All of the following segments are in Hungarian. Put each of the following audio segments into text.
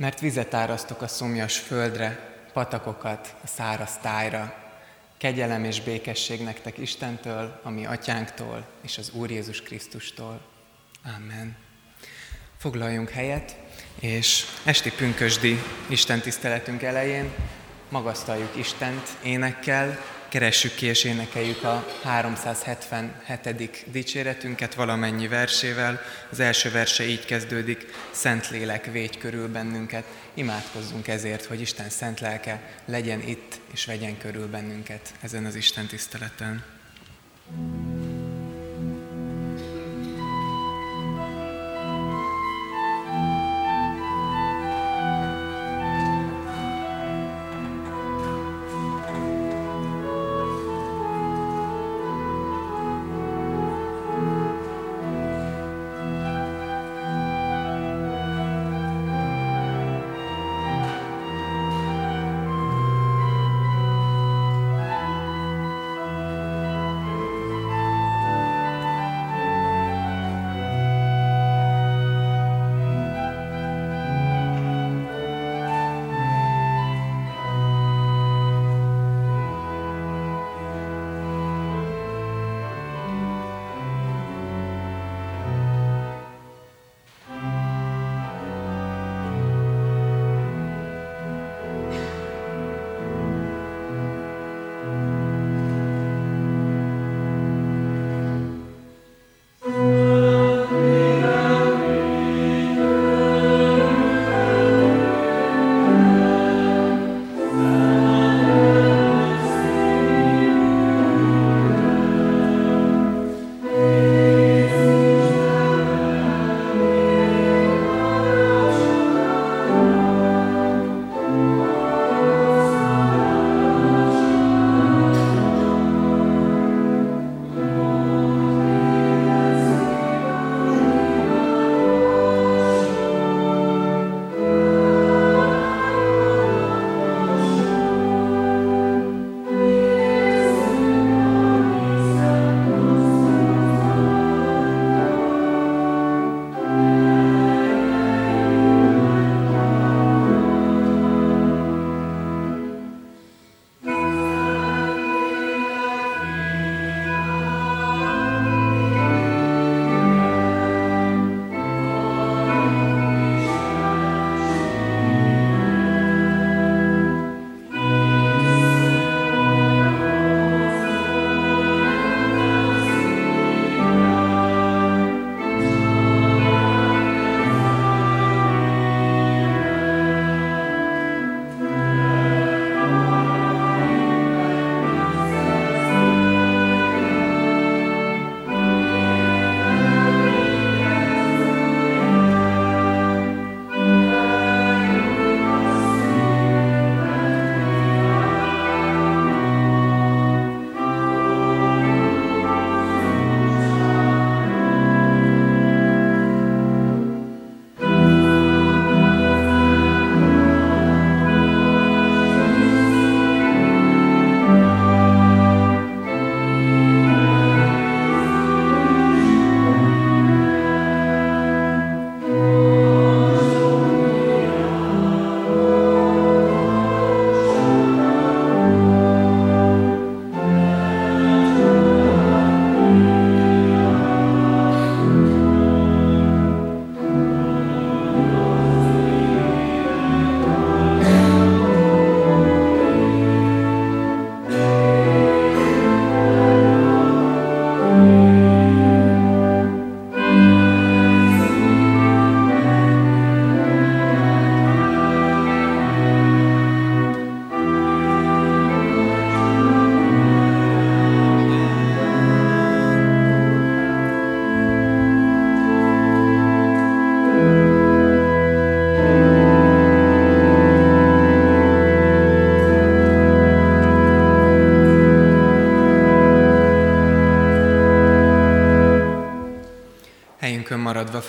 Mert vizet árasztok a szomjas földre, patakokat a száraz tájra. Kegyelem és békesség nektek Istentől, ami atyánktól és az Úr Jézus Krisztustól. Amen. Foglaljunk helyet, és esti pünkösdi Isten tiszteletünk elején magasztaljuk Istent énekkel, keressük ki és énekeljük a 377. dicséretünket valamennyi versével. Az első verse így kezdődik, Szent Lélek végy körül bennünket. Imádkozzunk ezért, hogy Isten szent lelke legyen itt és vegyen körül bennünket ezen az Isten tiszteleten. thank you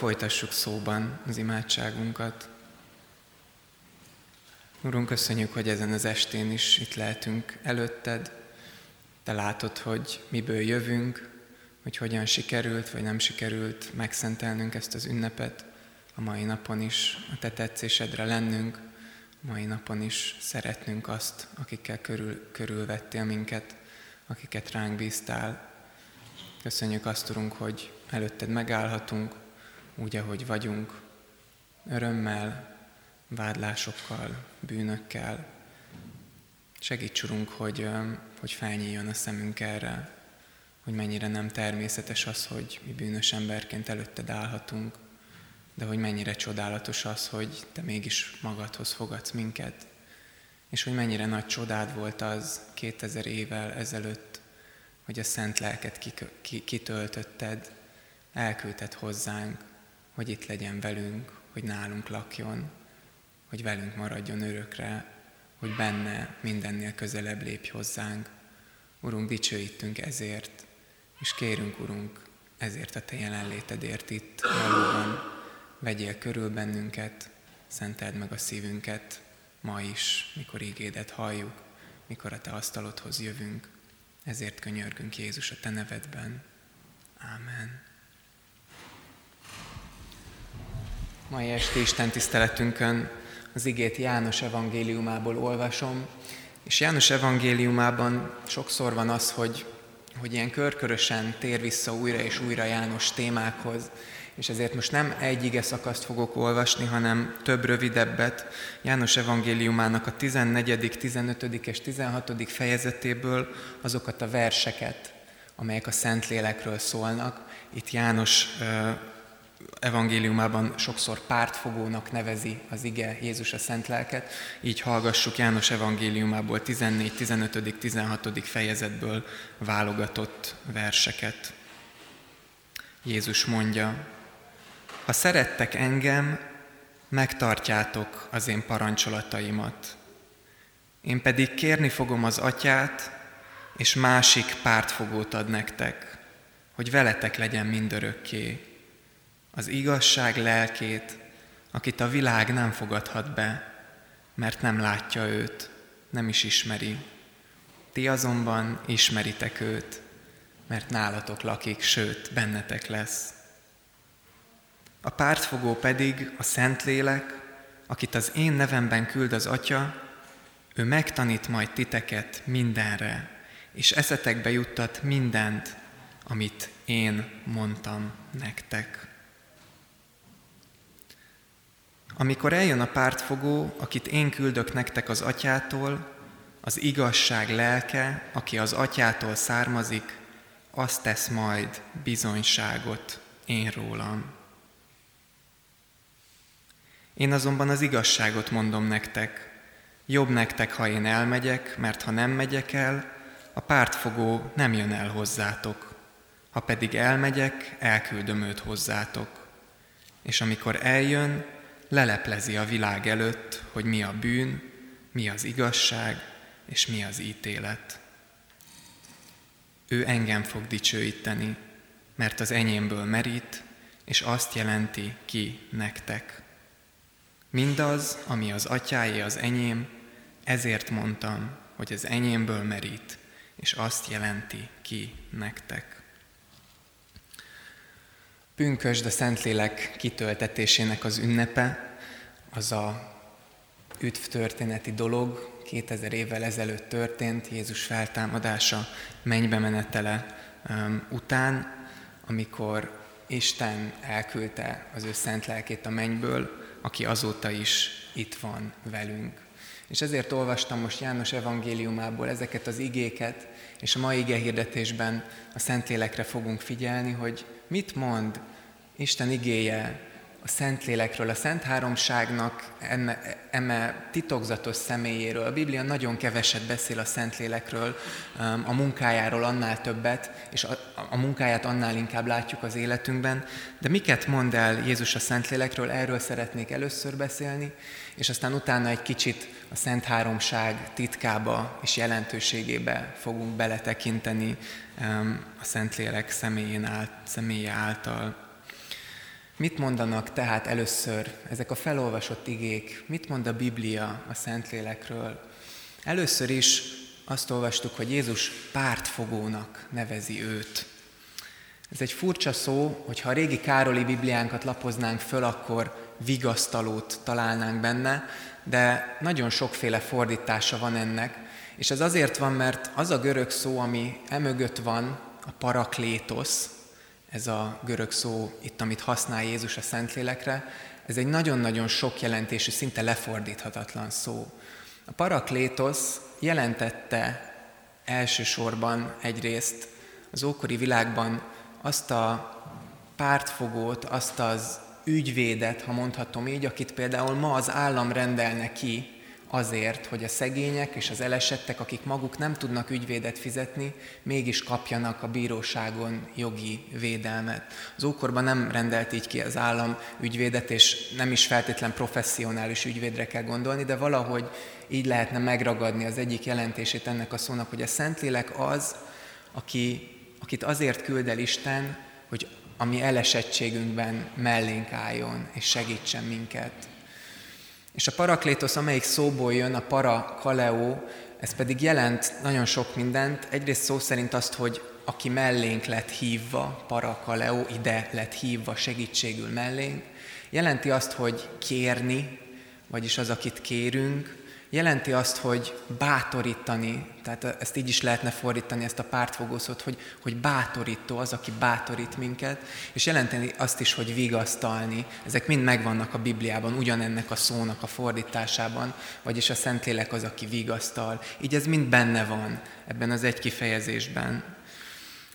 folytassuk szóban az imádságunkat. Urunk, köszönjük, hogy ezen az estén is itt lehetünk előtted. Te látod, hogy miből jövünk, hogy hogyan sikerült, vagy nem sikerült megszentelnünk ezt az ünnepet. a mai napon is a Te tetszésedre lennünk, a mai napon is szeretnünk azt, akikkel körül, körülvettél minket, akiket ránk bíztál. Köszönjük azt, Urunk, hogy előtted megállhatunk, úgy, ahogy vagyunk, örömmel, vádlásokkal, bűnökkel. Segíts, Urunk, hogy, hogy felnyíljon a szemünk erre, hogy mennyire nem természetes az, hogy mi bűnös emberként előtted állhatunk, de hogy mennyire csodálatos az, hogy Te mégis magadhoz fogadsz minket, és hogy mennyire nagy csodád volt az 2000 évvel ezelőtt, hogy a szent lelket kitöltötted, elküldted hozzánk, hogy itt legyen velünk, hogy nálunk lakjon, hogy velünk maradjon örökre, hogy benne mindennél közelebb lépj hozzánk. Urunk, dicsőítünk ezért, és kérünk, Urunk, ezért a Te jelenlétedért itt valóban. Vegyél körül bennünket, szenteld meg a szívünket ma is, mikor ígédet halljuk, mikor a Te asztalodhoz jövünk. Ezért könyörgünk Jézus a Te nevedben. Ámen. Mai esti Isten tiszteletünkön az igét János evangéliumából olvasom, és János evangéliumában sokszor van az, hogy, hogy ilyen körkörösen tér vissza újra és újra János témákhoz, és ezért most nem egy ige szakaszt fogok olvasni, hanem több rövidebbet. János evangéliumának a 14., 15. és 16. fejezetéből azokat a verseket, amelyek a Szentlélekről szólnak. Itt János evangéliumában sokszor pártfogónak nevezi az ige Jézus a Szent Lelket, így hallgassuk János evangéliumából 14, 15, 16. fejezetből válogatott verseket. Jézus mondja, ha szerettek engem, megtartjátok az én parancsolataimat. Én pedig kérni fogom az atyát, és másik pártfogót ad nektek, hogy veletek legyen mindörökké, az igazság lelkét, akit a világ nem fogadhat be, mert nem látja őt, nem is ismeri. Ti azonban ismeritek őt, mert nálatok lakik, sőt, bennetek lesz. A pártfogó pedig a Szentlélek, akit az én nevemben küld az Atya, ő megtanít majd titeket mindenre, és eszetekbe juttat mindent, amit én mondtam nektek. Amikor eljön a pártfogó, akit én küldök nektek az atyától, az igazság lelke, aki az atyától származik, azt tesz majd bizonyságot én rólam. Én azonban az igazságot mondom nektek, jobb nektek, ha én elmegyek, mert ha nem megyek el, a pártfogó nem jön el hozzátok. Ha pedig elmegyek, elküldöm őt hozzátok. És amikor eljön, leleplezi a világ előtt, hogy mi a bűn, mi az igazság, és mi az ítélet. Ő engem fog dicsőíteni, mert az enyémből merít, és azt jelenti ki nektek. Mindaz, ami az atyáé az enyém, ezért mondtam, hogy az enyémből merít, és azt jelenti ki nektek. Pünkösd a Szentlélek kitöltetésének az ünnepe, az a üdv történeti dolog, 2000 évvel ezelőtt történt, Jézus feltámadása, mennybe menetele um, után, amikor Isten elküldte az ő szent lelkét a mennyből, aki azóta is itt van velünk. És ezért olvastam most János evangéliumából ezeket az igéket, és a mai ige hirdetésben a Szentlélekre fogunk figyelni, hogy mit mond Isten igéje a Szentlélekről, a Szent Háromságnak eme, eme titokzatos személyéről. A Biblia nagyon keveset beszél a Szentlélekről, um, a munkájáról annál többet, és a, a munkáját annál inkább látjuk az életünkben. De miket mond el Jézus a Szentlélekről, erről szeretnék először beszélni, és aztán utána egy kicsit a Szent Háromság titkába és jelentőségébe fogunk beletekinteni um, a Szentlélek személyén ált, személye által. Mit mondanak tehát először ezek a felolvasott igék? Mit mond a Biblia a Szentlélekről? Először is azt olvastuk, hogy Jézus pártfogónak nevezi őt. Ez egy furcsa szó, hogyha a régi Károli Bibliánkat lapoznánk föl, akkor vigasztalót találnánk benne, de nagyon sokféle fordítása van ennek, és ez azért van, mert az a görög szó, ami emögött van, a paraklétosz, ez a görög szó itt, amit használ Jézus a Szentlélekre, ez egy nagyon-nagyon sok jelentésű, szinte lefordíthatatlan szó. A paraklétosz jelentette elsősorban egyrészt az ókori világban azt a pártfogót, azt az ügyvédet, ha mondhatom így, akit például ma az állam rendelne ki azért, hogy a szegények és az elesettek, akik maguk nem tudnak ügyvédet fizetni, mégis kapjanak a bíróságon jogi védelmet. Az ókorban nem rendelt így ki az állam ügyvédet, és nem is feltétlen professzionális ügyvédre kell gondolni, de valahogy így lehetne megragadni az egyik jelentését ennek a szónak, hogy a Szentlélek az, aki, akit azért küld el Isten, hogy a mi elesettségünkben mellénk álljon és segítsen minket. És a paraklétosz, amelyik szóból jön, a para kaleo, ez pedig jelent nagyon sok mindent. Egyrészt szó szerint azt, hogy aki mellénk lett hívva, para kaleo, ide lett hívva segítségül mellénk. Jelenti azt, hogy kérni, vagyis az, akit kérünk, jelenti azt, hogy bátorítani, tehát ezt így is lehetne fordítani, ezt a pártfogószót, hogy, hogy bátorító az, aki bátorít minket, és jelenteni azt is, hogy vigasztalni. Ezek mind megvannak a Bibliában, ugyanennek a szónak a fordításában, vagyis a Szentlélek az, aki vigasztal. Így ez mind benne van ebben az egy kifejezésben.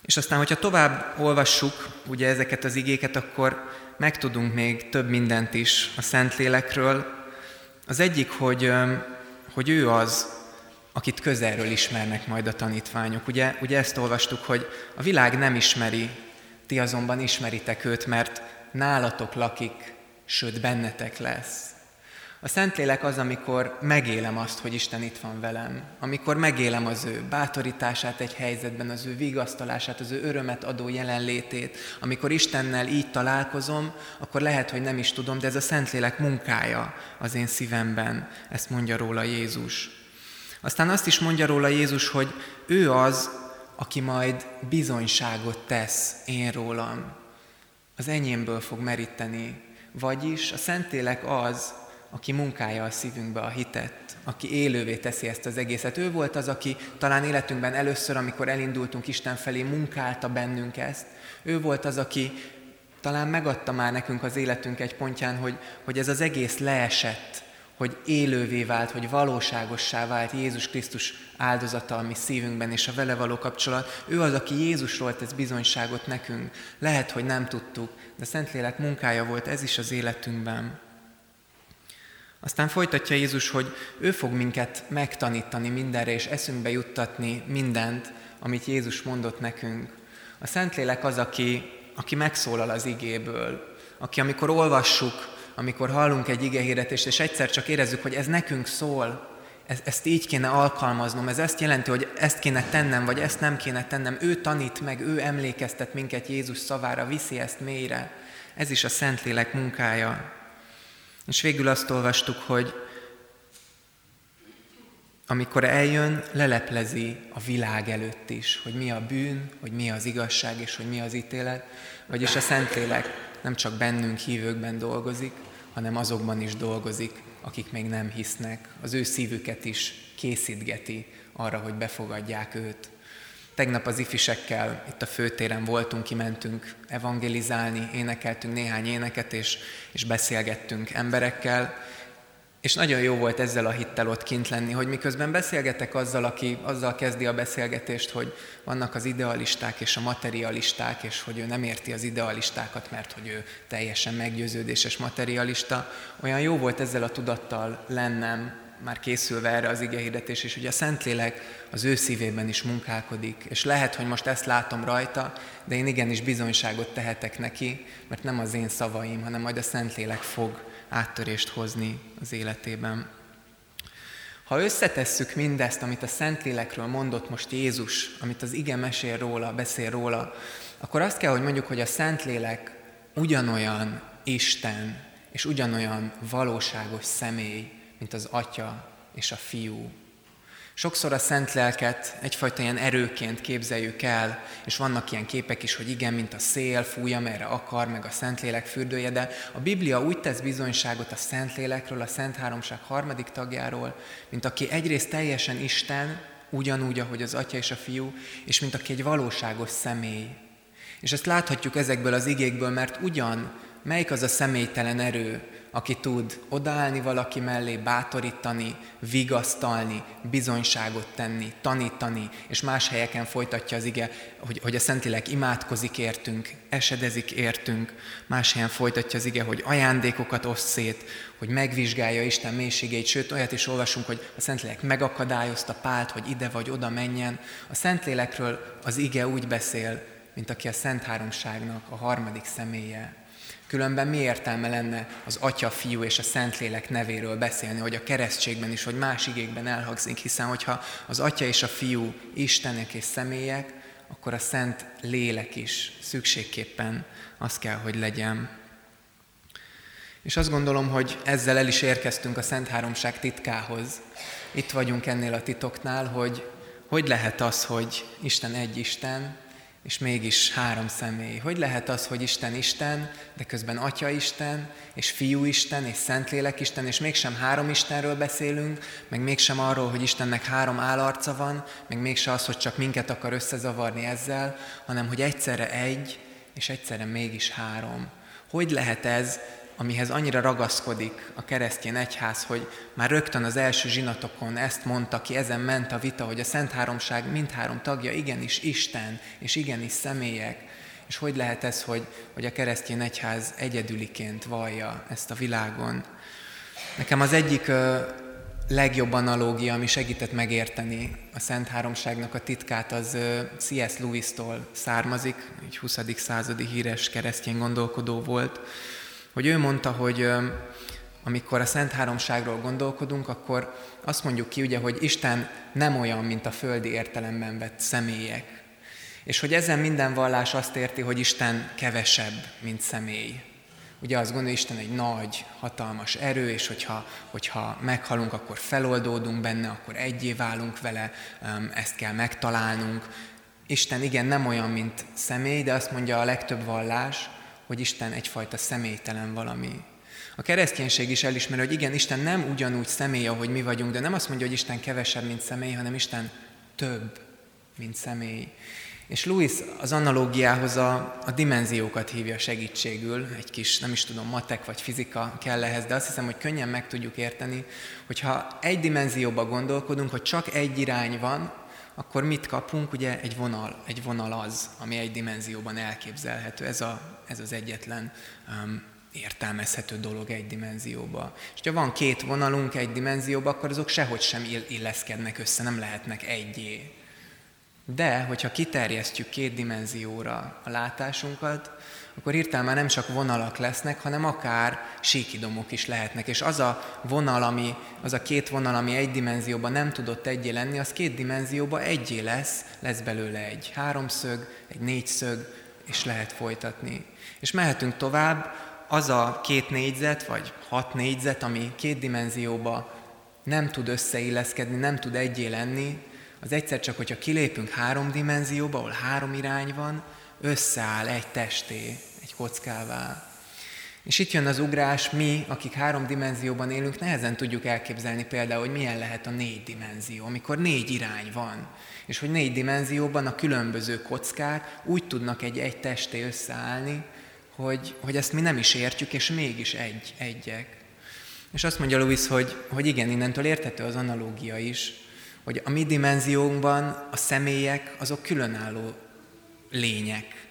És aztán, hogyha tovább olvassuk ugye ezeket az igéket, akkor megtudunk még több mindent is a Szentlélekről. Az egyik, hogy hogy ő az, akit közelről ismernek majd a tanítványok. Ugye, ugye ezt olvastuk, hogy a világ nem ismeri, ti azonban ismeritek őt, mert nálatok lakik, sőt bennetek lesz. A Szentlélek az, amikor megélem azt, hogy Isten itt van velem, amikor megélem az ő bátorítását egy helyzetben, az ő vigasztalását, az ő örömet adó jelenlétét, amikor Istennel így találkozom, akkor lehet, hogy nem is tudom, de ez a Szentlélek munkája az én szívemben, ezt mondja róla Jézus. Aztán azt is mondja róla Jézus, hogy ő az, aki majd bizonyságot tesz én rólam. Az enyémből fog meríteni. Vagyis a Szentlélek az, aki munkálja a szívünkbe a hitet, aki élővé teszi ezt az egészet. Ő volt az, aki talán életünkben először, amikor elindultunk Isten felé, munkálta bennünk ezt. Ő volt az, aki talán megadta már nekünk az életünk egy pontján, hogy, hogy ez az egész leesett, hogy élővé vált, hogy valóságossá vált Jézus Krisztus áldozata a mi szívünkben és a vele való kapcsolat. Ő az, aki Jézusról tesz bizonyságot nekünk. Lehet, hogy nem tudtuk, de Szentlélek munkája volt ez is az életünkben. Aztán folytatja Jézus, hogy ő fog minket megtanítani mindenre, és eszünkbe juttatni mindent, amit Jézus mondott nekünk. A Szentlélek az, aki, aki megszólal az igéből, aki amikor olvassuk, amikor hallunk egy igehirdetést, és egyszer csak érezzük, hogy ez nekünk szól, ez, ezt így kéne alkalmaznom, ez ezt jelenti, hogy ezt kéne tennem, vagy ezt nem kéne tennem. Ő tanít meg, ő emlékeztet minket Jézus szavára, viszi ezt mélyre. Ez is a Szentlélek munkája. És végül azt olvastuk, hogy amikor eljön, leleplezi a világ előtt is, hogy mi a bűn, hogy mi az igazság, és hogy mi az ítélet. Vagyis a Szentlélek nem csak bennünk hívőkben dolgozik, hanem azokban is dolgozik, akik még nem hisznek. Az ő szívüket is készítgeti arra, hogy befogadják őt. Tegnap az ifisekkel itt a főtéren voltunk, kimentünk evangelizálni, énekeltünk néhány éneket, és, és beszélgettünk emberekkel, és nagyon jó volt ezzel a hittel ott kint lenni, hogy miközben beszélgetek azzal, aki azzal kezdi a beszélgetést, hogy vannak az idealisták és a materialisták, és hogy ő nem érti az idealistákat, mert hogy ő teljesen meggyőződéses materialista. Olyan jó volt ezzel a tudattal lennem, már készülve erre az igehirdetés, és ugye a Szentlélek az ő szívében is munkálkodik, és lehet, hogy most ezt látom rajta, de én igenis bizonyságot tehetek neki, mert nem az én szavaim, hanem majd a Szentlélek fog áttörést hozni az életében. Ha összetesszük mindezt, amit a Szentlélekről mondott most Jézus, amit az ige mesél róla, beszél róla, akkor azt kell, hogy mondjuk, hogy a Szentlélek ugyanolyan Isten, és ugyanolyan valóságos személy, mint az Atya és a Fiú. Sokszor a szent lelket egyfajta ilyen erőként képzeljük el, és vannak ilyen képek is, hogy igen, mint a szél, fúj, merre akar, meg a Szentlélek fürdője, de a Biblia úgy tesz bizonyságot a Szentlélekről, a Szent Háromság harmadik tagjáról, mint aki egyrészt teljesen Isten, ugyanúgy, ahogy az Atya és a Fiú, és mint aki egy valóságos személy. És ezt láthatjuk ezekből az igékből, mert ugyan melyik az a személytelen erő, aki tud odaállni valaki mellé, bátorítani, vigasztalni, bizonyságot tenni, tanítani, és más helyeken folytatja az ige, hogy, hogy a Szentilek imádkozik értünk, esedezik értünk, más helyen folytatja az ige, hogy ajándékokat oszt szét, hogy megvizsgálja Isten mélységeit, sőt olyat is olvasunk, hogy a Szentlélek megakadályozta Pált, hogy ide vagy oda menjen. A Szentlélekről az ige úgy beszél, mint aki a Szent Háromságnak a harmadik személye, Különben mi értelme lenne az Atya, Fiú és a Szentlélek nevéről beszélni, hogy a keresztségben is, hogy más igékben elhangzik, hiszen hogyha az Atya és a Fiú Istenek és személyek, akkor a Szent Lélek is szükségképpen az kell, hogy legyen. És azt gondolom, hogy ezzel el is érkeztünk a Szent Háromság titkához. Itt vagyunk ennél a titoknál, hogy hogy lehet az, hogy Isten egy Isten, és mégis három személy. Hogy lehet az, hogy Isten Isten, de közben Atya Isten, és Fiú Isten, és Szentlélek Isten, és mégsem három Istenről beszélünk, meg mégsem arról, hogy Istennek három állarca van, meg mégsem az, hogy csak minket akar összezavarni ezzel, hanem hogy egyszerre egy, és egyszerre mégis három. Hogy lehet ez, amihez annyira ragaszkodik a keresztény egyház, hogy már rögtön az első zsinatokon ezt mondta ki, ezen ment a vita, hogy a Szent Háromság mindhárom tagja igenis Isten, és igenis személyek, és hogy lehet ez, hogy, hogy a keresztény egyház egyedüliként vallja ezt a világon. Nekem az egyik legjobb analógia, ami segített megérteni a Szent Háromságnak a titkát, az C.S. Lewis-tól származik, egy 20. századi híres keresztény gondolkodó volt, hogy ő mondta, hogy amikor a Szent Háromságról gondolkodunk, akkor azt mondjuk ki, ugye, hogy Isten nem olyan, mint a földi értelemben vett személyek. És hogy ezen minden vallás azt érti, hogy Isten kevesebb, mint személy. Ugye azt gondolja, Isten egy nagy, hatalmas erő, és hogyha, hogyha meghalunk, akkor feloldódunk benne, akkor egyé válunk vele, ezt kell megtalálnunk. Isten igen, nem olyan, mint személy, de azt mondja a legtöbb vallás, hogy Isten egyfajta személytelen valami. A kereszténység is elismeri, hogy igen, Isten nem ugyanúgy személy, ahogy mi vagyunk, de nem azt mondja, hogy Isten kevesebb, mint személy, hanem Isten több, mint személy. És Louis az analógiához a, a dimenziókat hívja segítségül, egy kis, nem is tudom, matek vagy fizika kell ehhez, de azt hiszem, hogy könnyen meg tudjuk érteni, hogyha egy dimenzióba gondolkodunk, hogy csak egy irány van, akkor mit kapunk? Ugye egy vonal, egy vonal az, ami egy dimenzióban elképzelhető. Ez, a, ez az egyetlen um, értelmezhető dolog egy dimenzióba. És ha van két vonalunk egy dimenzióba, akkor azok sehogy sem illeszkednek össze, nem lehetnek egyé. De, hogyha kiterjesztjük két dimenzióra a látásunkat, akkor hirtelen már nem csak vonalak lesznek, hanem akár síkidomok is lehetnek. És az a vonal, ami, az a két vonal, ami egy dimenzióban nem tudott egyé lenni, az két dimenzióban egyé lesz, lesz belőle egy háromszög, egy négyszög, és lehet folytatni. És mehetünk tovább, az a két négyzet, vagy hat négyzet, ami két dimenzióba nem tud összeilleszkedni, nem tud egyé lenni, az egyszer csak, hogyha kilépünk három dimenzióba, ahol három irány van, összeáll egy testé, egy kockává. És itt jön az ugrás, mi, akik három dimenzióban élünk, nehezen tudjuk elképzelni például, hogy milyen lehet a négy dimenzió, amikor négy irány van, és hogy négy dimenzióban a különböző kockák úgy tudnak egy egy testé összeállni, hogy, hogy ezt mi nem is értjük, és mégis egy, egyek. És azt mondja Louis, hogy, hogy igen, innentől érthető az analógia is, hogy a mi dimenziónkban a személyek azok különálló lények.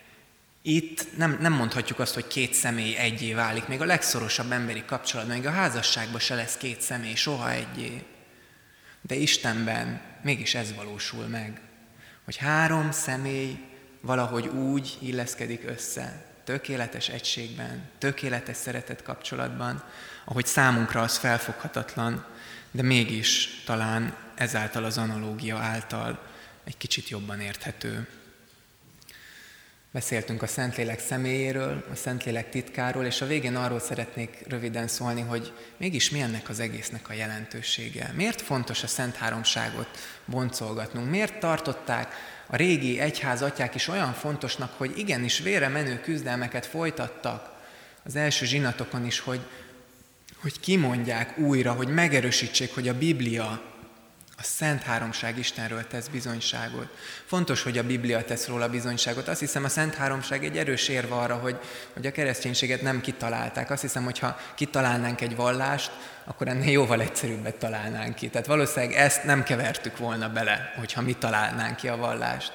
Itt nem, nem mondhatjuk azt, hogy két személy egyé válik, még a legszorosabb emberi kapcsolatban, még a házasságban se lesz két személy, soha egyé. De Istenben mégis ez valósul meg, hogy három személy valahogy úgy illeszkedik össze, tökéletes egységben, tökéletes szeretet kapcsolatban, ahogy számunkra az felfoghatatlan, de mégis talán ezáltal az analógia által egy kicsit jobban érthető. Beszéltünk a Szentlélek személyéről, a Szentlélek titkáról, és a végén arról szeretnék röviden szólni, hogy mégis mi ennek az egésznek a jelentősége. Miért fontos a Szent Háromságot boncolgatnunk? Miért tartották a régi egyház atyák is olyan fontosnak, hogy igenis vére menő küzdelmeket folytattak az első zsinatokon is, hogy, hogy kimondják újra, hogy megerősítsék, hogy a Biblia a Szent Háromság Istenről tesz bizonyságot. Fontos, hogy a Biblia tesz róla bizonyságot. Azt hiszem, a Szent Háromság egy erős érve arra, hogy, hogy a kereszténységet nem kitalálták. Azt hiszem, hogy ha kitalálnánk egy vallást, akkor ennél jóval egyszerűbbet találnánk ki. Tehát valószínűleg ezt nem kevertük volna bele, hogyha mi találnánk ki a vallást.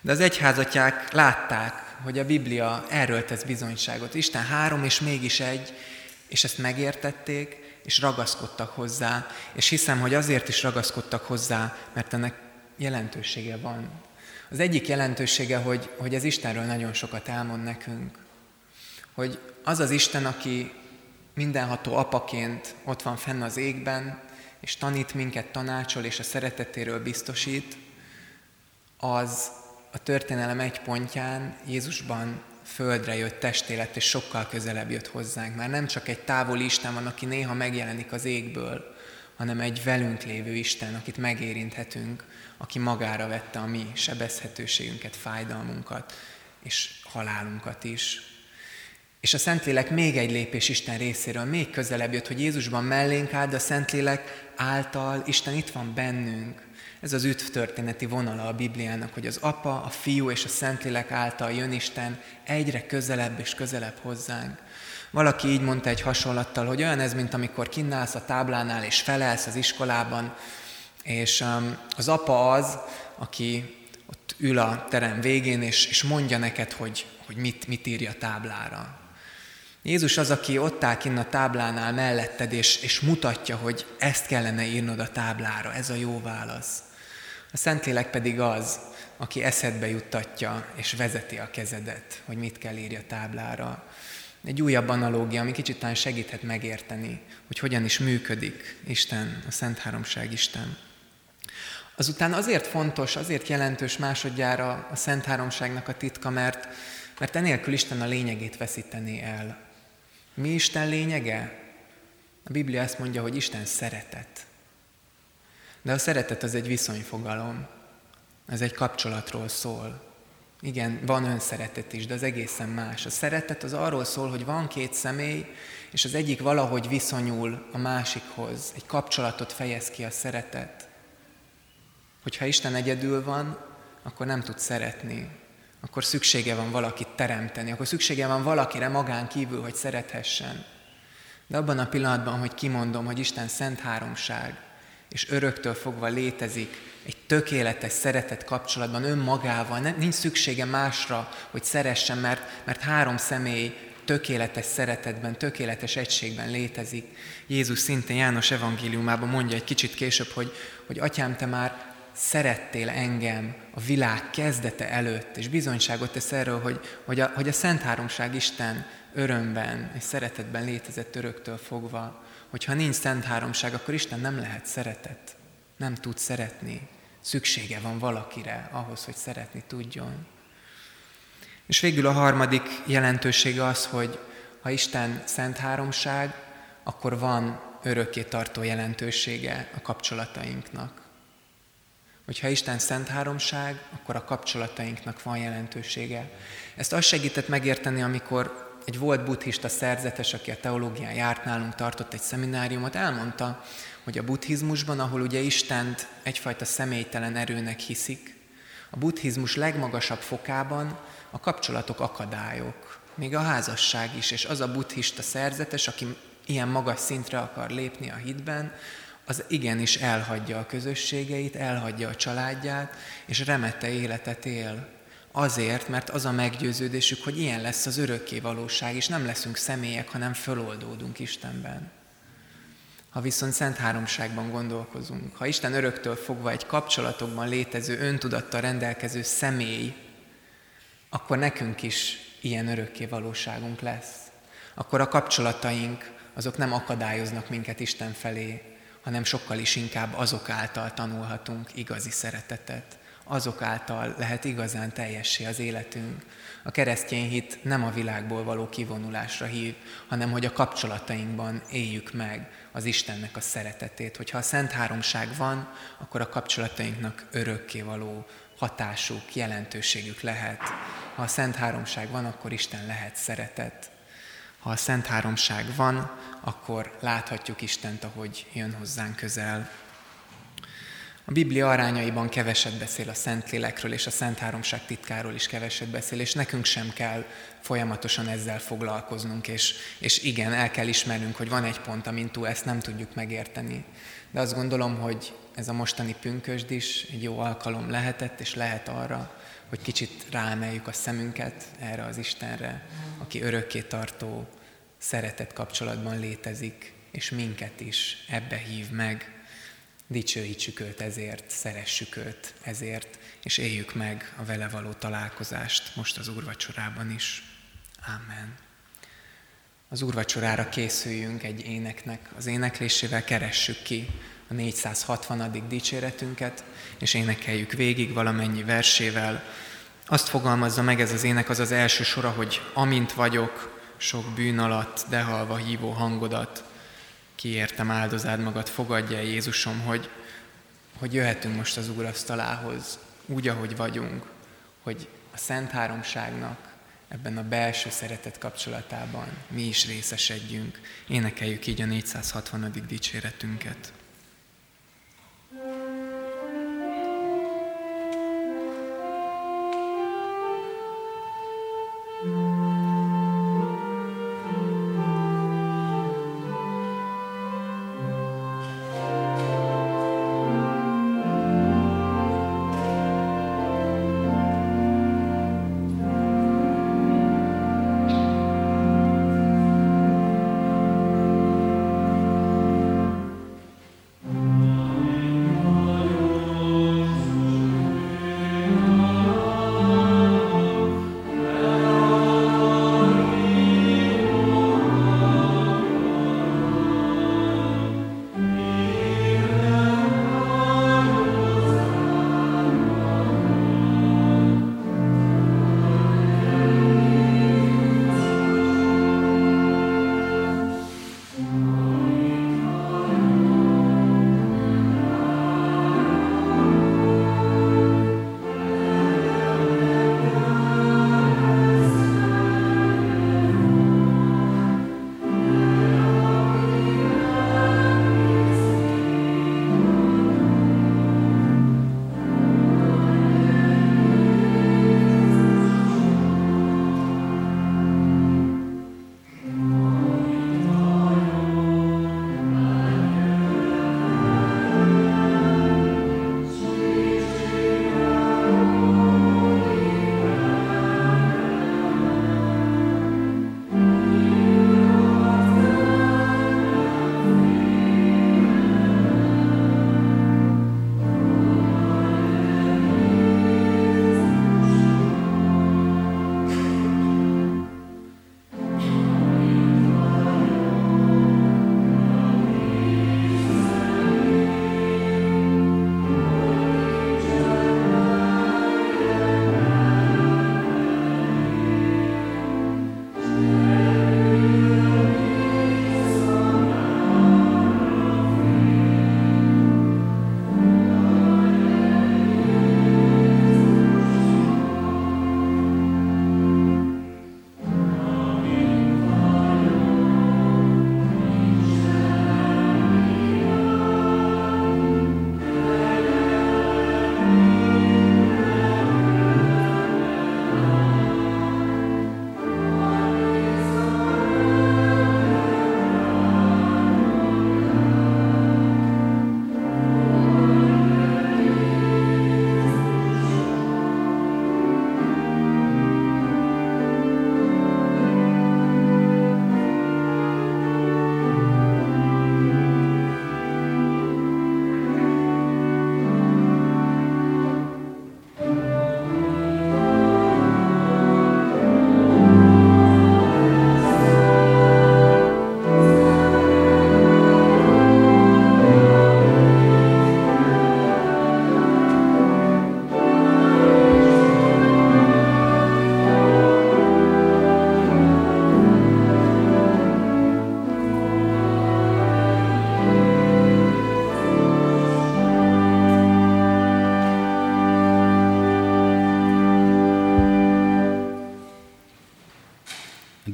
De az egyházatják látták, hogy a Biblia erről tesz bizonyságot. Isten három és mégis egy, és ezt megértették, és ragaszkodtak hozzá, és hiszem, hogy azért is ragaszkodtak hozzá, mert ennek jelentősége van. Az egyik jelentősége, hogy, hogy ez Istenről nagyon sokat elmond nekünk. Hogy az az Isten, aki mindenható apaként ott van fenn az égben, és tanít minket, tanácsol, és a szeretetéről biztosít, az a történelem egy pontján Jézusban földre jött, testé lett, és sokkal közelebb jött hozzánk. Már nem csak egy távoli Isten van, aki néha megjelenik az égből, hanem egy velünk lévő Isten, akit megérinthetünk, aki magára vette a mi sebezhetőségünket, fájdalmunkat és halálunkat is. És a Szentlélek még egy lépés Isten részéről, még közelebb jött, hogy Jézusban mellénk áll, de a Szentlélek által Isten itt van bennünk. Ez az üdv történeti vonala a Bibliának, hogy az Apa, a Fiú és a Szentlélek által jön Isten egyre közelebb és közelebb hozzánk. Valaki így mondta egy hasonlattal, hogy olyan ez, mint amikor kinnálsz a táblánál és felelsz az iskolában, és um, az apa az, aki ott ül a terem végén, és, és mondja neked, hogy, hogy mit, mit írja a táblára. Jézus az, aki ott áll kinn a táblánál melletted, és, és mutatja, hogy ezt kellene írnod a táblára, ez a jó válasz. A Szentlélek pedig az, aki eszedbe juttatja és vezeti a kezedet, hogy mit kell írja táblára. Egy újabb analógia, ami kicsit talán segíthet megérteni, hogy hogyan is működik Isten, a Szent Háromság Isten. Azután azért fontos, azért jelentős másodjára a Szent Háromságnak a titka, mert, mert enélkül Isten a lényegét veszítené el. Mi Isten lényege? A Biblia azt mondja, hogy Isten szeretet. De a szeretet az egy viszonyfogalom, ez egy kapcsolatról szól. Igen, van önszeretet is, de az egészen más. A szeretet az arról szól, hogy van két személy, és az egyik valahogy viszonyul a másikhoz, egy kapcsolatot fejez ki a szeretet. Hogyha Isten egyedül van, akkor nem tud szeretni, akkor szüksége van valakit teremteni, akkor szüksége van valakire magán kívül, hogy szerethessen. De abban a pillanatban, hogy kimondom, hogy Isten szent háromság, és öröktől fogva létezik egy tökéletes szeretet kapcsolatban önmagával, nem, nincs szüksége másra, hogy szeressen, mert, mert három személy tökéletes szeretetben, tökéletes egységben létezik. Jézus szintén János evangéliumában mondja egy kicsit később, hogy, hogy atyám, te már szerettél engem a világ kezdete előtt, és bizonyságot tesz erről, hogy, hogy, a, hogy a Szent Háromság Isten örömben és szeretetben létezett öröktől fogva. Hogyha nincs Szent Háromság, akkor Isten nem lehet szeretet, nem tud szeretni. Szüksége van valakire ahhoz, hogy szeretni tudjon. És végül a harmadik jelentősége az, hogy ha Isten Szent Háromság, akkor van örökké tartó jelentősége a kapcsolatainknak. Hogyha Isten szent háromság, akkor a kapcsolatainknak van jelentősége. Ezt azt segített megérteni, amikor egy volt buddhista szerzetes, aki a teológián járt nálunk, tartott egy szemináriumot, elmondta, hogy a buddhizmusban, ahol ugye Istent egyfajta személytelen erőnek hiszik, a buddhizmus legmagasabb fokában a kapcsolatok akadályok, még a házasság is, és az a buddhista szerzetes, aki ilyen magas szintre akar lépni a hitben, az igenis elhagyja a közösségeit, elhagyja a családját, és remete életet él. Azért, mert az a meggyőződésük, hogy ilyen lesz az örökké valóság, és nem leszünk személyek, hanem föloldódunk Istenben. Ha viszont Szent Háromságban gondolkozunk, ha Isten öröktől fogva egy kapcsolatokban létező öntudattal rendelkező személy, akkor nekünk is ilyen örökké valóságunk lesz. Akkor a kapcsolataink azok nem akadályoznak minket Isten felé, hanem sokkal is inkább azok által tanulhatunk igazi szeretetet. Azok által lehet igazán teljessé az életünk. A keresztény hit nem a világból való kivonulásra hív, hanem hogy a kapcsolatainkban éljük meg az Istennek a szeretetét. Hogyha a Szent Háromság van, akkor a kapcsolatainknak örökké való hatásuk, jelentőségük lehet. Ha a Szent Háromság van, akkor Isten lehet szeretet. Ha a Szent Háromság van, akkor láthatjuk Istent, ahogy jön hozzánk közel. A Biblia arányaiban keveset beszél a Szentlélekről, és a Szent Háromság titkáról is keveset beszél, és nekünk sem kell folyamatosan ezzel foglalkoznunk, és, és igen, el kell ismernünk, hogy van egy pont, amint túl ezt nem tudjuk megérteni. De azt gondolom, hogy ez a mostani pünkösd is egy jó alkalom lehetett, és lehet arra, hogy kicsit ráemeljük a szemünket erre az Istenre, aki örökké tartó, szeretet kapcsolatban létezik, és minket is ebbe hív meg. Dicsőítsük őt ezért, szeressük őt ezért, és éljük meg a vele való találkozást most az úrvacsorában is. Amen. Az úrvacsorára készüljünk egy éneknek, az éneklésével keressük ki a 460. dicséretünket, és énekeljük végig valamennyi versével. Azt fogalmazza meg ez az ének, az az első sora, hogy amint vagyok, sok bűn alatt, de halva hívó hangodat, kiértem áldozád magad, fogadja Jézusom, hogy, hogy jöhetünk most az Úr asztalához, úgy, ahogy vagyunk, hogy a Szent Háromságnak ebben a belső szeretet kapcsolatában mi is részesedjünk. Énekeljük így a 460. dicséretünket.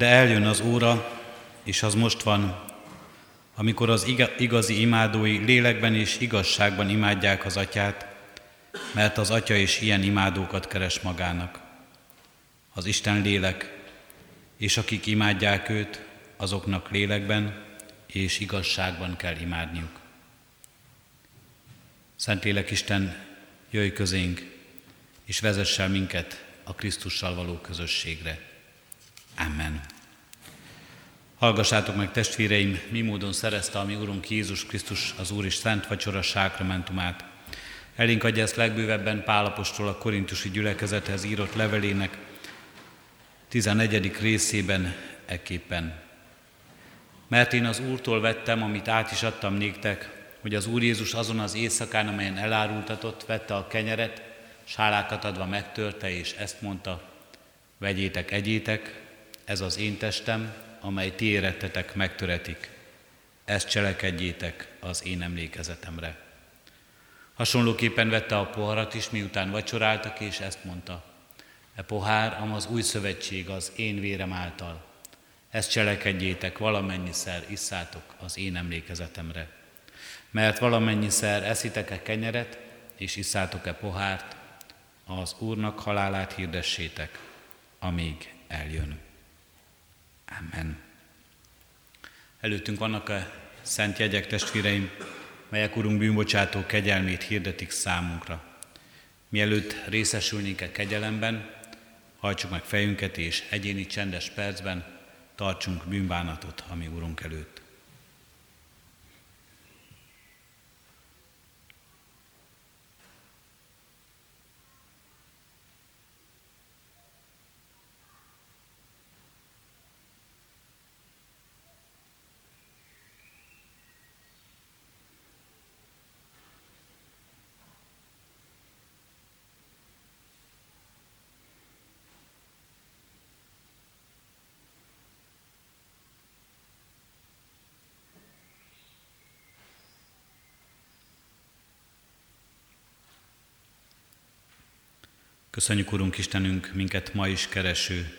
De eljön az óra, és az most van, amikor az igazi imádói lélekben és igazságban imádják az atyát, mert az atya is ilyen imádókat keres magának. Az Isten lélek, és akik imádják őt, azoknak lélekben és igazságban kell imádniuk. Szentlélek Isten, jöjj közénk, és vezessel minket a Krisztussal való közösségre. Amen. Hallgassátok meg, testvéreim, mi módon szerezte a mi Urunk Jézus Krisztus az Úr és Szent Vacsora sákramentumát. Elénk adja ezt legbővebben Pálapostól a korintusi gyülekezethez írott levelének 14. részében ekképpen. Mert én az Úrtól vettem, amit át is adtam néktek, hogy az Úr Jézus azon az éjszakán, amelyen elárultatott, vette a kenyeret, sálákat adva megtörte, és ezt mondta, vegyétek, egyétek, ez az én testem, amely ti érettetek megtöretik. Ezt cselekedjétek az én emlékezetemre. Hasonlóképpen vette a poharat is, miután vacsoráltak, és ezt mondta. E pohár, am az új szövetség az én vérem által. Ezt cselekedjétek, valamennyiszer isszátok az én emlékezetemre. Mert valamennyiszer eszitek-e kenyeret, és isszátok-e pohárt, az Úrnak halálát hirdessétek, amíg eljön. Amen. Előttünk vannak a szent jegyek, testvéreim, melyek Urunk bűnbocsátó kegyelmét hirdetik számunkra. Mielőtt részesülnénk e kegyelemben, hajtsuk meg fejünket, és egyéni csendes percben tartsunk bűnbánatot a mi Urunk előtt. Köszönjük, Urunk Istenünk, minket ma is kereső,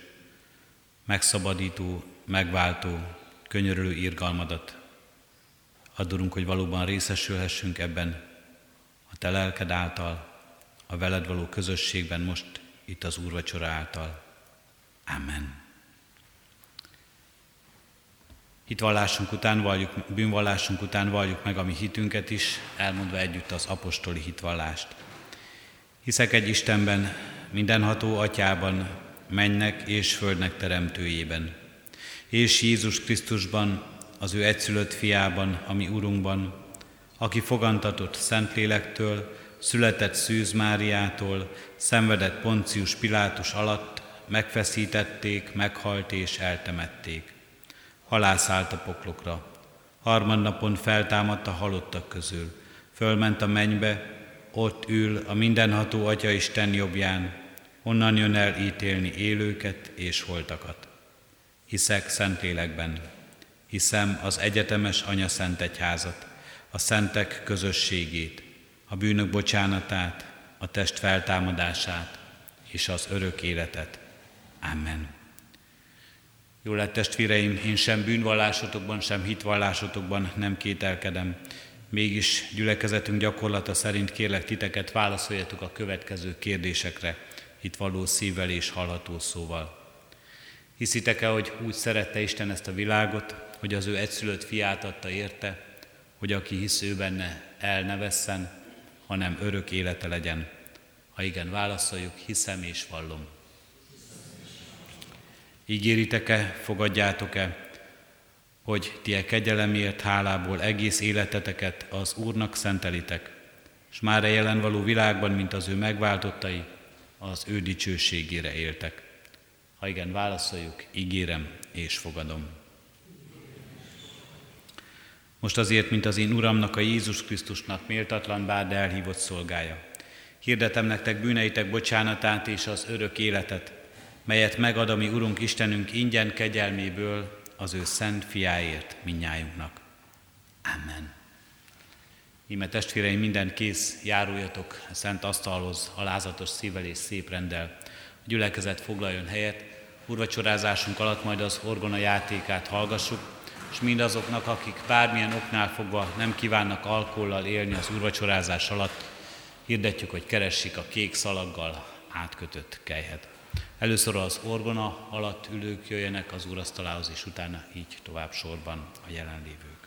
megszabadító, megváltó, könyörülő írgalmadat. Add, hogy valóban részesülhessünk ebben a Te lelked által, a veled való közösségben most itt az úrvacsora által. Amen. Hitvallásunk után valljuk, bűnvallásunk után valljuk meg a mi hitünket is, elmondva együtt az apostoli hitvallást. Hiszek egy Istenben, mindenható atyában, mennek és földnek teremtőjében, és Jézus Krisztusban, az ő egyszülött fiában, ami Urunkban, aki fogantatott Szentlélektől, született Szűz Máriától, szenvedett Poncius Pilátus alatt, megfeszítették, meghalt és eltemették. Halászállt a poklokra. Harmadnapon feltámadt a halottak közül. Fölment a mennybe, ott ül a mindenható Atya Isten jobbján, onnan jön el ítélni élőket és holtakat. Hiszek Szentlélekben, hiszem az egyetemes Anya Szent Egyházat, a szentek közösségét, a bűnök bocsánatát, a test feltámadását és az örök életet. Amen. Jó lett testvéreim, én sem bűnvallásotokban, sem hitvallásotokban nem kételkedem, Mégis gyülekezetünk gyakorlata szerint kérlek titeket, válaszoljatok a következő kérdésekre, itt való szívvel és hallható szóval. Hiszitek-e, hogy úgy szerette Isten ezt a világot, hogy az ő egyszülött fiát adta érte, hogy aki hisz ő benne, el ne vesszen, hanem örök élete legyen? Ha igen, válaszoljuk, hiszem és vallom. Ígéritek-e, fogadjátok-e, hogy ti e kegyelemért hálából egész életeteket az Úrnak szentelitek, és már a jelen való világban, mint az ő megváltottai, az ő dicsőségére éltek. Ha igen, válaszoljuk, ígérem és fogadom. Most azért, mint az én Uramnak, a Jézus Krisztusnak méltatlan, bár de elhívott szolgája. Hirdetem nektek bűneitek bocsánatát és az örök életet, melyet megad a mi Urunk Istenünk ingyen kegyelméből, az ő szent fiáért minnyájunknak. Amen. Íme testvéreim, minden kész, járuljatok a szent asztalhoz alázatos szívvel és szép rendel. A gyülekezet foglaljon helyet, urvacsorázásunk alatt majd az orgona játékát hallgassuk, és mindazoknak, akik bármilyen oknál fogva nem kívánnak alkollal élni az urvacsorázás alatt, hirdetjük, hogy keressék a kék szalaggal átkötött kejhet. Először az orgona alatt ülők jöjjenek az úrasztalához, és utána így tovább sorban a jelenlévők.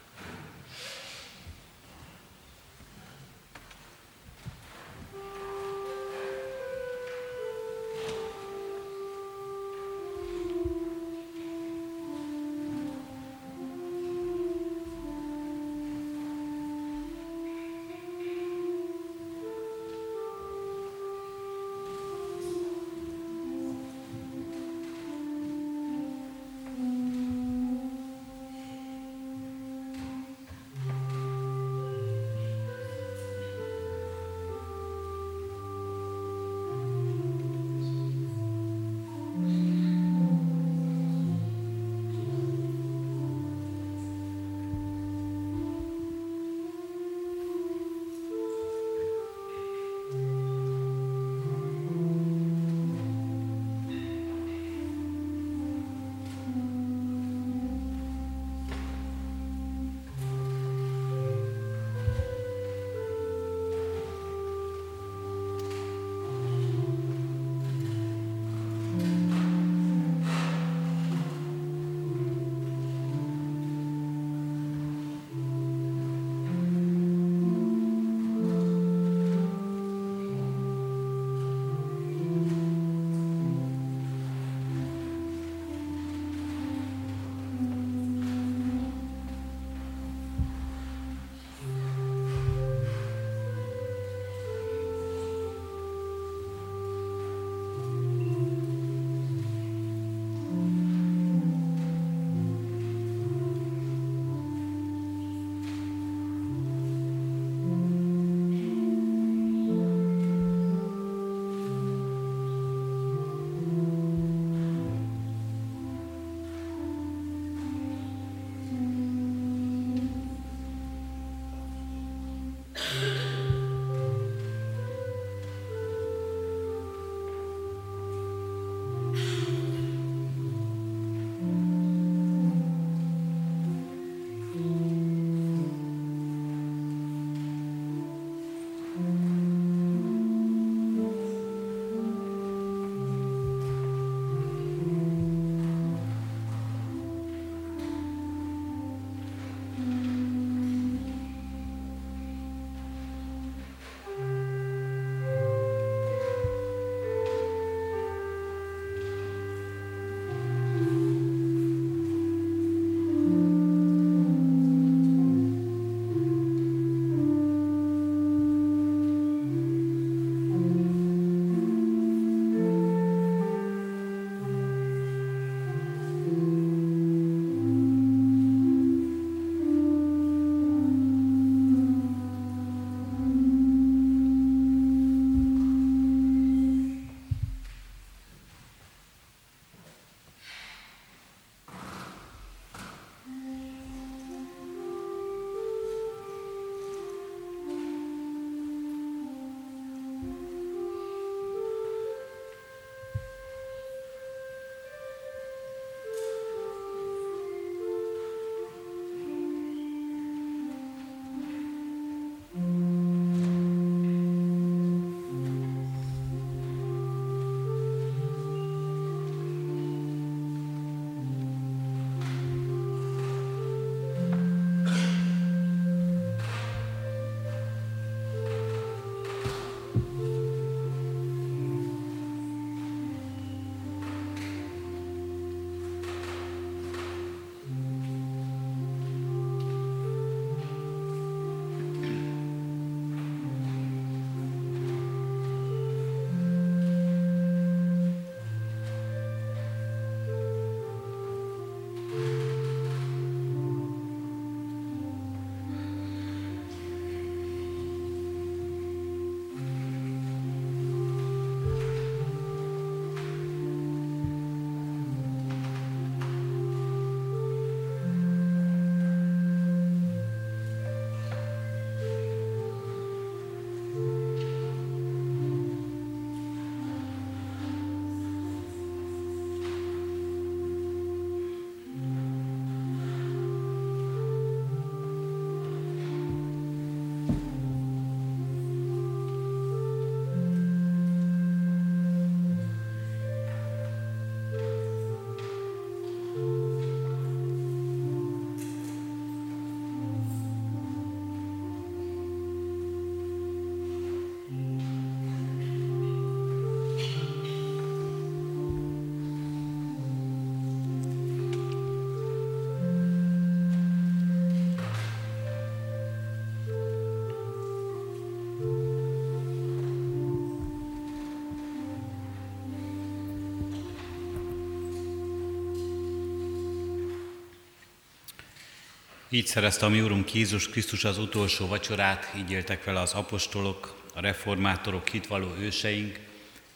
Így szerezte a mi Urunk Jézus Krisztus az utolsó vacsorát, így éltek vele az apostolok, a reformátorok, hitvaló őseink,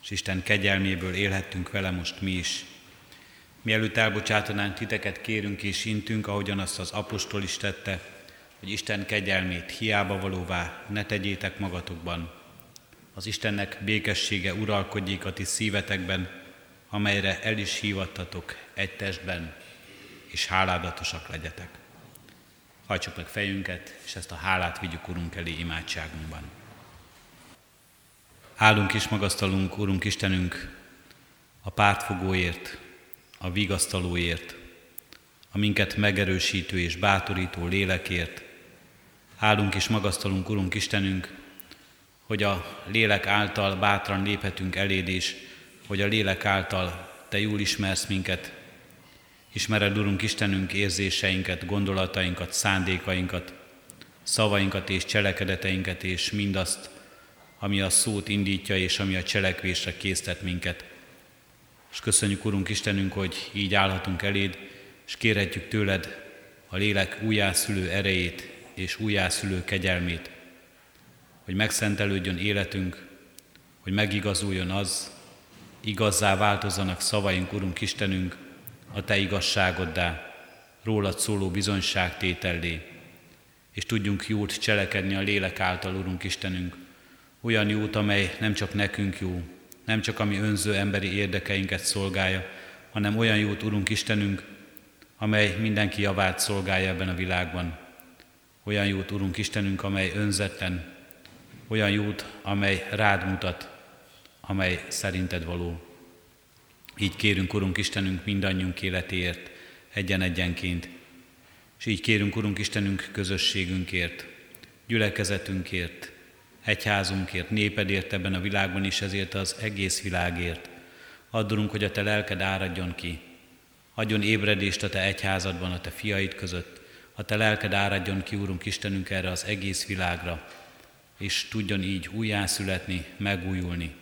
és Isten kegyelméből élhettünk vele most mi is. Mielőtt elbocsátanánk titeket, kérünk és intünk, ahogyan azt az apostol is tette, hogy Isten kegyelmét hiába valóvá ne tegyétek magatokban. Az Istennek békessége uralkodjék a ti szívetekben, amelyre el is hívattatok egy testben, és háládatosak legyetek. Hajtsuk meg fejünket, és ezt a hálát vigyük Urunk elé imádságunkban. Állunk és magasztalunk, Urunk Istenünk, a pártfogóért, a vigasztalóért, a minket megerősítő és bátorító lélekért. Állunk és magasztalunk, Urunk Istenünk, hogy a lélek által bátran léphetünk eléd, és hogy a lélek által Te jól ismersz minket, Ismered, Urunk Istenünk, érzéseinket, gondolatainkat, szándékainkat, szavainkat és cselekedeteinket, és mindazt, ami a szót indítja, és ami a cselekvésre késztet minket. És köszönjük, Urunk Istenünk, hogy így állhatunk eléd, és kérhetjük tőled a lélek újjászülő erejét és újjászülő kegyelmét, hogy megszentelődjön életünk, hogy megigazuljon az, igazzá változzanak szavaink, Urunk Istenünk, a Te igazságoddá, rólad szóló bizonyságtétellé, és tudjunk jót cselekedni a lélek által, Urunk Istenünk, olyan jót, amely nem csak nekünk jó, nem csak ami önző emberi érdekeinket szolgálja, hanem olyan jót, Urunk Istenünk, amely mindenki javát szolgálja ebben a világban. Olyan jót, Urunk Istenünk, amely önzetlen, olyan jót, amely rád mutat, amely szerinted való. Így kérünk, Urunk Istenünk, mindannyiunk életéért, egyen-egyenként. És így kérünk, Urunk Istenünk, közösségünkért, gyülekezetünkért, egyházunkért, népedért ebben a világban is, ezért az egész világért. Addurunk, hogy a Te lelked áradjon ki, adjon ébredést a Te egyházadban, a Te fiaid között, a Te lelked áradjon ki, Úrunk Istenünk, erre az egész világra, és tudjon így újjászületni, megújulni,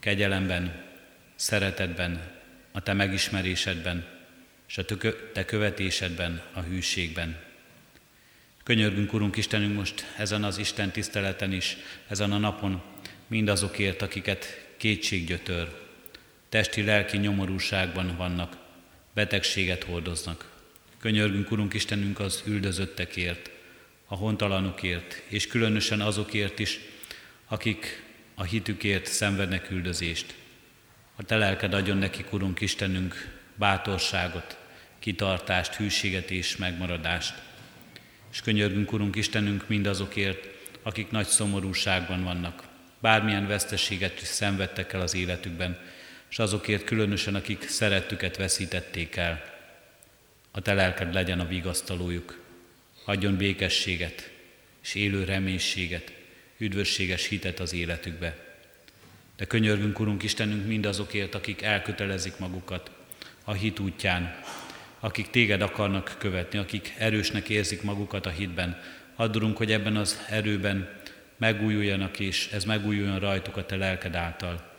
kegyelemben, szeretetben, a Te megismerésedben, és a Te követésedben, a hűségben. Könyörgünk, Urunk Istenünk, most ezen az Isten tiszteleten is, ezen a napon mindazokért, akiket kétség gyötör, testi, lelki nyomorúságban vannak, betegséget hordoznak. Könyörgünk, Urunk Istenünk, az üldözöttekért, a hontalanokért, és különösen azokért is, akik a hitükért szenvednek üldözést. A te lelked adjon nekik, Urunk Istenünk, bátorságot, kitartást, hűséget és megmaradást. És könyörgünk, Urunk Istenünk, mindazokért, akik nagy szomorúságban vannak, bármilyen veszteséget is szenvedtek el az életükben, és azokért különösen, akik szerettüket veszítették el. A te lelked legyen a vigasztalójuk, adjon békességet és élő reménységet, üdvösséges hitet az életükbe. De könyörgünk, Urunk Istenünk, mindazokért, akik elkötelezik magukat a hit útján, akik téged akarnak követni, akik erősnek érzik magukat a hitben. Addurunk, hogy ebben az erőben megújuljanak, és ez megújuljon rajtuk a te lelked által.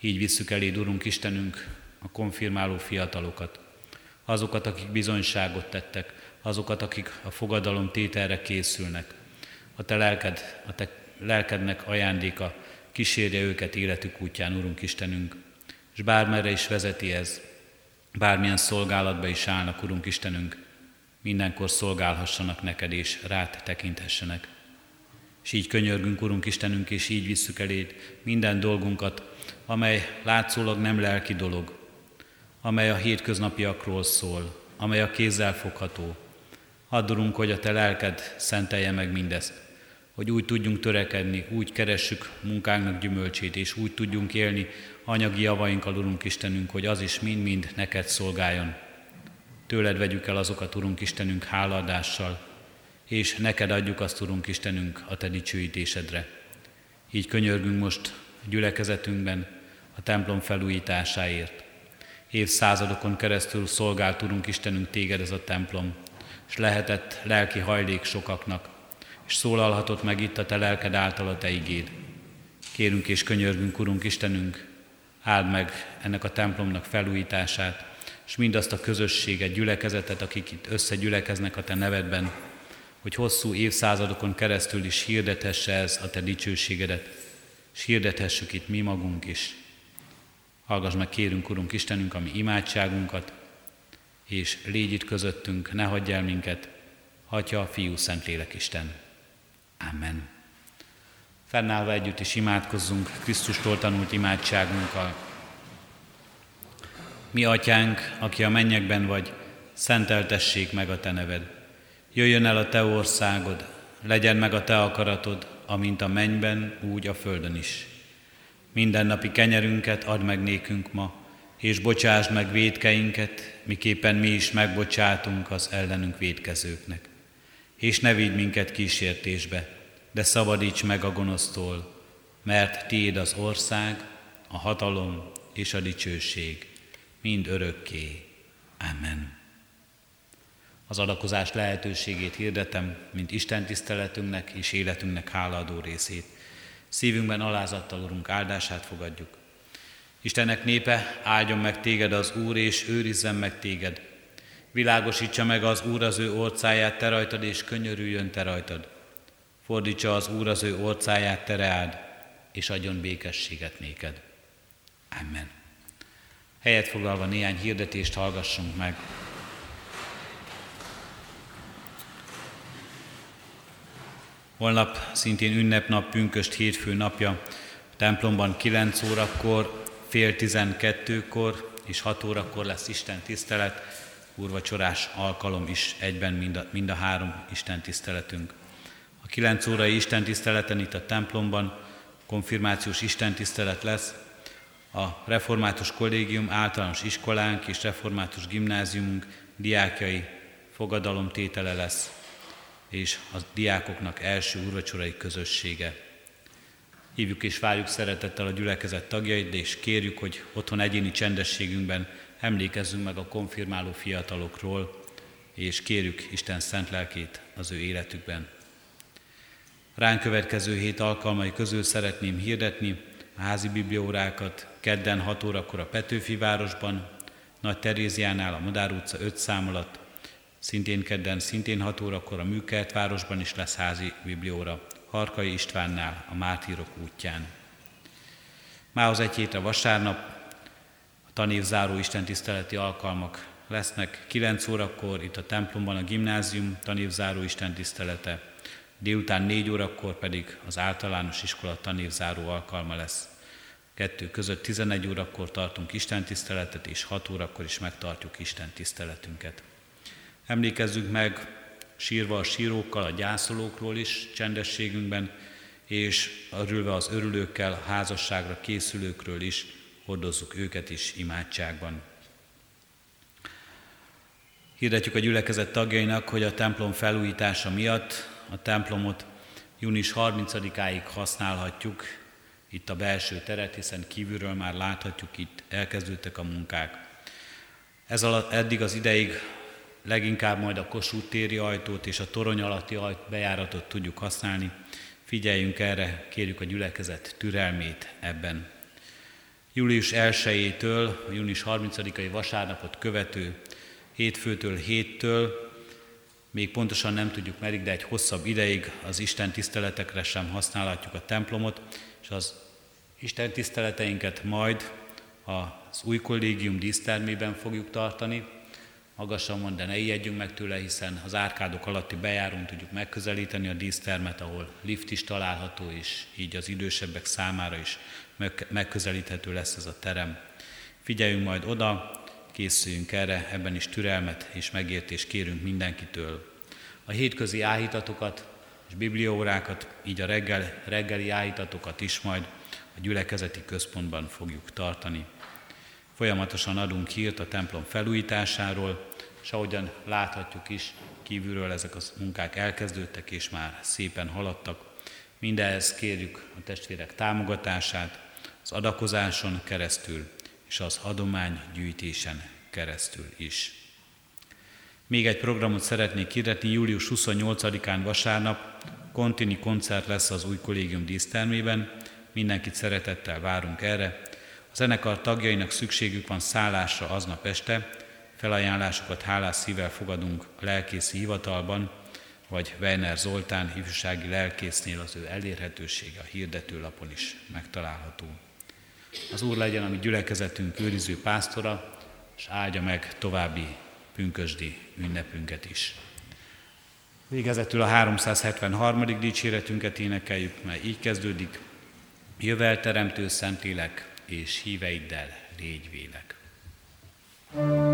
Így visszük eléd, Urunk Istenünk, a konfirmáló fiatalokat, azokat, akik bizonyságot tettek, azokat, akik a fogadalom tételre készülnek. A te lelked, a te lelkednek ajándéka, kísérje őket életük útján, Urunk Istenünk, és bármerre is vezeti ez, bármilyen szolgálatba is állnak, Urunk Istenünk, mindenkor szolgálhassanak neked, és rád tekinthessenek. És így könyörgünk, Urunk Istenünk, és így visszük eléd minden dolgunkat, amely látszólag nem lelki dolog, amely a hétköznapiakról szól, amely a kézzel fogható. Addurunk, hogy a Te lelked szentelje meg mindezt, hogy úgy tudjunk törekedni, úgy keressük munkánknak gyümölcsét, és úgy tudjunk élni anyagi javainkkal, Urunk Istenünk, hogy az is mind-mind neked szolgáljon. Tőled vegyük el azokat, Urunk Istenünk, hálaadással, és neked adjuk azt, Urunk Istenünk, a Te dicsőítésedre. Így könyörgünk most gyülekezetünkben a templom felújításáért. Évszázadokon keresztül szolgált, Urunk Istenünk, Téged ez a templom, és lehetett lelki hajlék sokaknak, és szólalhatott meg itt a te lelked által a te igéd. Kérünk és könyörgünk, Urunk Istenünk, áld meg ennek a templomnak felújítását, és mindazt a közösséget, gyülekezetet, akik itt összegyülekeznek a Te nevedben, hogy hosszú évszázadokon keresztül is hirdethesse ez a Te dicsőségedet, és hirdethessük itt mi magunk is. Hallgass meg, kérünk, Urunk Istenünk, a mi imádságunkat, és légy itt közöttünk, ne hagyj el minket, Atya, Fiú, Szentlélek Isten. Amen. Fennállva együtt is imádkozzunk Krisztustól tanult imádságunkkal. Mi atyánk, aki a mennyekben vagy, szenteltessék meg a te neved. Jöjjön el a te országod, legyen meg a te akaratod, amint a mennyben, úgy a földön is. Mindennapi kenyerünket add meg nékünk ma, és bocsásd meg védkeinket, miképpen mi is megbocsátunk az ellenünk védkezőknek. És ne vigy minket kísértésbe, de szabadíts meg a gonosztól, mert tiéd az ország, a hatalom és a dicsőség, mind örökké. Amen. Az adakozás lehetőségét hirdetem, mint Isten tiszteletünknek és életünknek hálaadó részét. Szívünkben alázattal, Urunk, áldását fogadjuk. Istennek népe, áldjon meg téged az Úr, és őrizzen meg téged. Világosítsa meg az Úr az ő orcáját te rajtad, és könyörüljön te rajtad. Fordítsa az Úr az ő orcáját te reád, és adjon békességet néked. Amen. Helyet foglalva néhány hirdetést hallgassunk meg. Holnap szintén ünnepnap, pünköst hétfő napja, a templomban 9 órakor, fél 12-kor és 6 órakor lesz Isten tisztelet, úrvacsorás alkalom is egyben mind a, mind a három Isten tiszteletünk. A 9 órai Isten tiszteleten itt a templomban konfirmációs Isten tisztelet lesz, a Református Kollégium általános iskolánk és Református Gimnáziumunk diákjai fogadalomtétele lesz és a diákoknak első úrvacsorai közössége. Hívjuk és várjuk szeretettel a gyülekezet tagjait, és kérjük, hogy otthon egyéni csendességünkben emlékezzünk meg a konfirmáló fiatalokról, és kérjük Isten szent lelkét az ő életükben. Ránk következő hét alkalmai közül szeretném hirdetni a házi bibliórákat kedden 6 órakor a Petőfi városban, Nagy Teréziánál a Madár utca 5 szám alatt, Szintén kedden, szintén 6 órakor a Műkertvárosban is lesz házi biblióra, Harkai Istvánnál, a Mártírok útján. Mához egy hétre vasárnap a tanévzáró istentiszteleti alkalmak lesznek. 9 órakor itt a templomban a gimnázium tanévzáró istentisztelete, délután 4 órakor pedig az általános iskola tanévzáró alkalma lesz. Kettő között 11 órakor tartunk istentiszteletet, és 6 órakor is megtartjuk Isten tiszteletünket. Emlékezzünk meg sírva a sírókkal, a gyászolókról is csendességünkben, és örülve az örülőkkel, a házasságra készülőkről is, hordozzuk őket is imádságban. Hirdetjük a gyülekezet tagjainak, hogy a templom felújítása miatt a templomot június 30-áig használhatjuk, itt a belső teret, hiszen kívülről már láthatjuk, itt elkezdődtek a munkák. Ez alatt eddig az ideig leginkább majd a Kossuth téri ajtót és a torony alatti ajt bejáratot tudjuk használni. Figyeljünk erre, kérjük a gyülekezet türelmét ebben. Július 1-től, a június 30-ai vasárnapot követő hétfőtől héttől, még pontosan nem tudjuk merig, de egy hosszabb ideig az Isten tiszteletekre sem használhatjuk a templomot, és az Isten tiszteleteinket majd az új kollégium dísztermében fogjuk tartani, magasan van, de ne ijedjünk meg tőle, hiszen az árkádok alatti bejárón tudjuk megközelíteni a dísztermet, ahol lift is található, és így az idősebbek számára is megközelíthető lesz ez a terem. Figyeljünk majd oda, készüljünk erre, ebben is türelmet és megértést kérünk mindenkitől. A hétközi áhítatokat és bibliórákat, így a reggel, reggeli áhítatokat is majd a gyülekezeti központban fogjuk tartani. Folyamatosan adunk hírt a templom felújításáról, és ahogyan láthatjuk is, kívülről ezek a munkák elkezdődtek, és már szépen haladtak. Mindehhez kérjük a testvérek támogatását, az adakozáson keresztül, és az adomány gyűjtésen keresztül is. Még egy programot szeretnék hirdetni, július 28-án vasárnap kontini koncert lesz az új kollégium dísztermében, mindenkit szeretettel várunk erre, a zenekar tagjainak szükségük van szállásra aznap este, felajánlásokat hálás szívvel fogadunk a lelkészi hivatalban, vagy Weiner Zoltán ifjúsági lelkésznél az ő elérhetősége a hirdetőlapon is megtalálható. Az Úr legyen a mi gyülekezetünk őriző pásztora, és áldja meg további pünkösdi ünnepünket is. Végezetül a 373. dicséretünket énekeljük, mert így kezdődik. Jövel teremtő Szentlélek, és híveiddel légy vélek. thank you